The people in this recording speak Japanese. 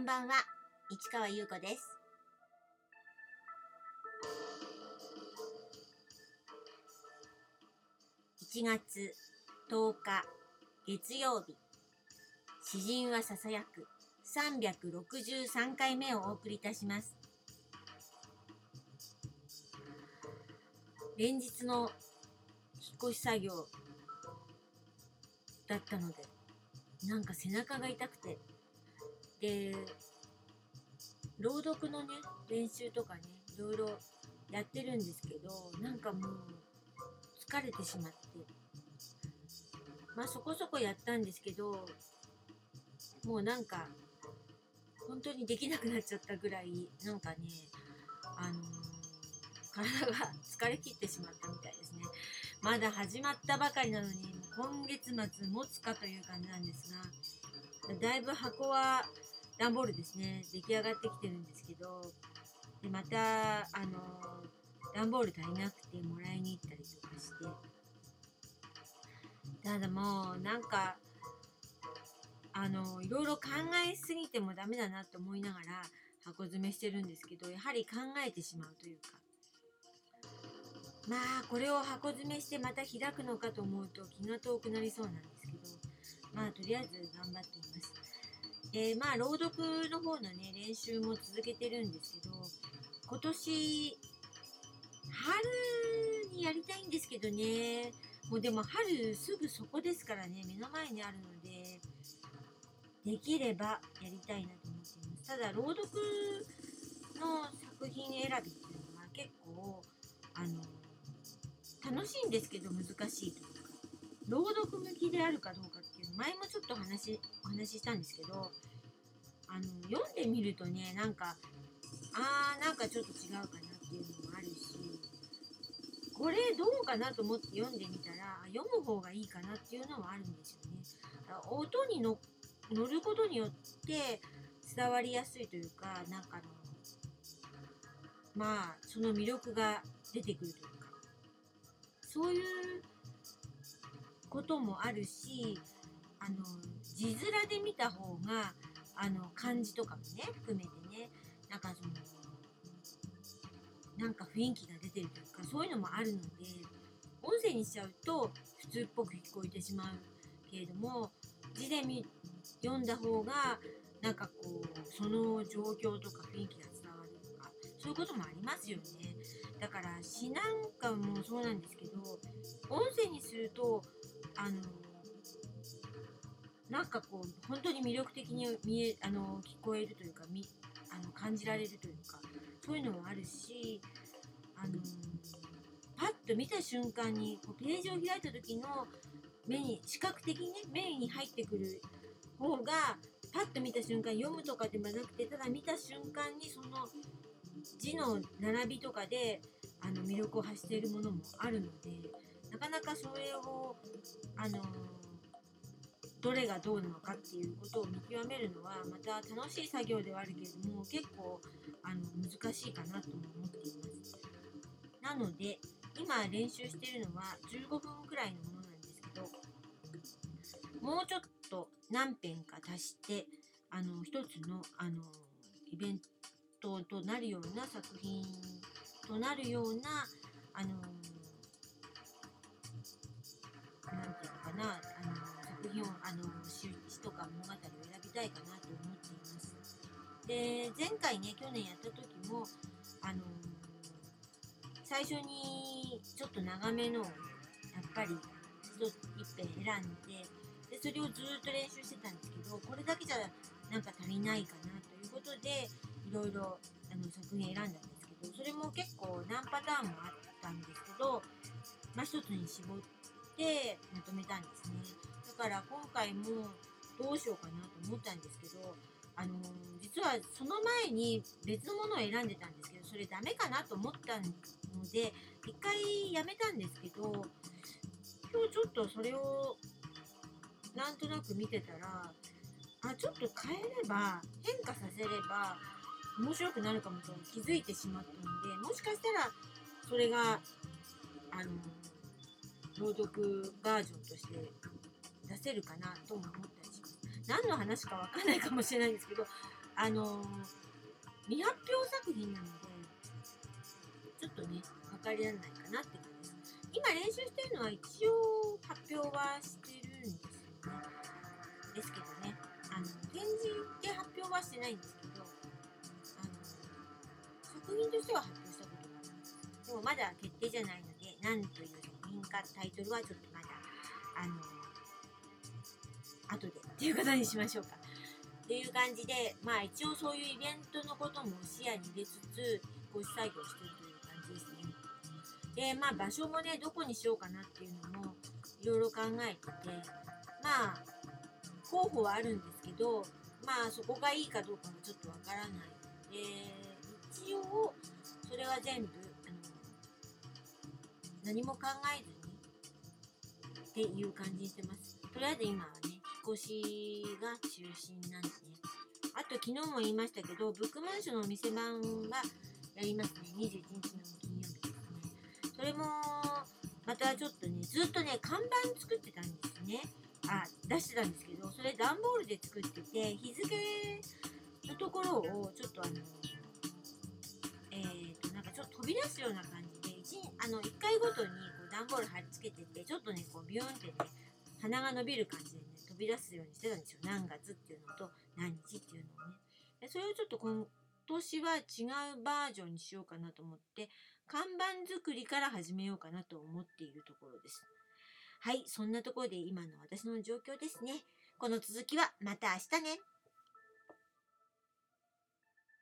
んばんは、市川優子です。1月10日月曜日、詩人はささやく363回目をお送りいたします。連日の引っ越し作業だったので、なんか背中が痛くて、で、朗読のね、練習とかね、いろいろやってるんですけど、なんかもう疲れてしまって、まあそこそこやったんですけど、もうなんか、本当にできなくなっちゃったぐらい、なんかね、あのー体が 疲れ切ってしまったみたいですね。まだ始まったばかりなのに、今月末持つかという感じなんですが、だいぶ箱は段ボールですね、出来上がってきてるんですけど、でまた、あの段ボール足りなくてもらいに行ったりとかして、ただもう、なんか、あの、いろいろ考えすぎてもダメだなと思いながら箱詰めしてるんですけど、やはり考えてしまうというか、まあ、これを箱詰めしてまた開くのかと思うと気が遠くなりそうなんですけど、まあ、とりあえず頑張っています。で、まあ、朗読の方のね、練習も続けてるんですけど、今年、春にやりたいんですけどね、もうでも春すぐそこですからね、目の前にあるので、できればやりたいなと思っています。ただ、朗読の作品選びっていうのは結構、あの、楽しいんですけど難しいというか、朗読向きであるかどうか、前もちょっと話、お話ししたんですけど、あの、読んでみるとね、なんか、あー、なんかちょっと違うかなっていうのもあるし、これどうかなと思って読んでみたら、読む方がいいかなっていうのもあるんですよね。だから音にの乗ることによって伝わりやすいというか、なんかあの、まあ、その魅力が出てくるというか、そういうこともあるし、あの、字面で見た方が、あの、漢字とかもね、含めてね、なんかその、なんか雰囲気が出てるというか、そういうのもあるので、音声にしちゃうと普通っぽく聞こえてしまうけれども、字で見読んだ方が、なんかこう、その状況とか雰囲気が伝わるとか、そういうこともありますよね。だから詩なんかもそうなんですけど、音声にすると、あの、なんかこう、本当に魅力的に見え、あの、聞こえるというか、みあの感じられるというか、そういうのもあるし、あの、パッと見た瞬間に、こうページを開いた時の目に、視覚的にね、目に入ってくる方が、パッと見た瞬間、読むとかでもなくて、ただ見た瞬間にその字の並びとかで、あの、魅力を発しているものもあるので、なかなかそれを、あのどれがどうなのかっていうことを見極めるのはまた楽しい作業ではあるけれども結構あの難しいかなとも思っています。なので今練習しているのは15分くらいのものなんですけどもうちょっと何編か足してあの一つのあのイベントとなるような作品となるようなあのなんていうのかな作品をあの詩詩とか物語を選びたいかなと思っています。で前回ね去年やった時もあの最初にちょっと長めのやっぱり一編選んででそれをずっと練習してたんですけどこれだけじゃなんか足りないかなということでいろいろあの作品選んだんですけどそれも結構何パターンもあったんですけど、まあ、一つに絞ってまとめたんですね。だから今回もどうしようかなと思ったんですけど、あのー実はその前に別のものを選んでたんですけど、それダメかなと思ったので、一回やめたんですけど、今日ちょっとそれをなんとなく見てたら、あ、ちょっと変えれば、変化させれば面白くなるかもと気づいてしまったので、もしかしたらそれが、あの朗読バージョンとして出せるかなとも思ったりします。何の話かわかんないかもしれないんですけど、あのー未発表作品なのでちょっとね分かりられないかなって感じです。今練習してるのは一応発表はしてるんですよねですけどね。あの展示で発表はしてないんですけどあの作品としては発表したことがあります。でもまだ決定じゃないので何という品かタイトルはちょっとまだあの後でっていうことにしましょうか。っていう感じでまあ一応そういうイベントのことも視野に入れつつご作業してるという感じですね。でまあ場所もねどこにしようかなっていうのもいろいろ考えててまあ候補はあるんですけどまあそこがいいかどうかもちょっとわからないので一応それは全部何も考えずにっていう感じにしてます。とりあえず今はね引っ越しが中心なんで。すねあと昨日も言いましたけどブックマンションのお店番はやりますね。21日の金曜日ですね。それもまたちょっとねずっとね看板作ってたんですね。あ出してたんですけどそれ段ボールで作ってて日付のところをちょっとあのえー、となんかちょっと飛び出すような感じあの1回ごとにこう段ボール貼り付けててちょっとねこうビューンってね鼻が伸びる感じでね飛び出すようにしてたんですよ。何月っていうのと何日っていうのをね。それをちょっと今年は違うバージョンにしようかなと思って看板作りから始めようかなと思っているところです。はいそんなところで今の私の状況ですね。この続きはまた明日ね。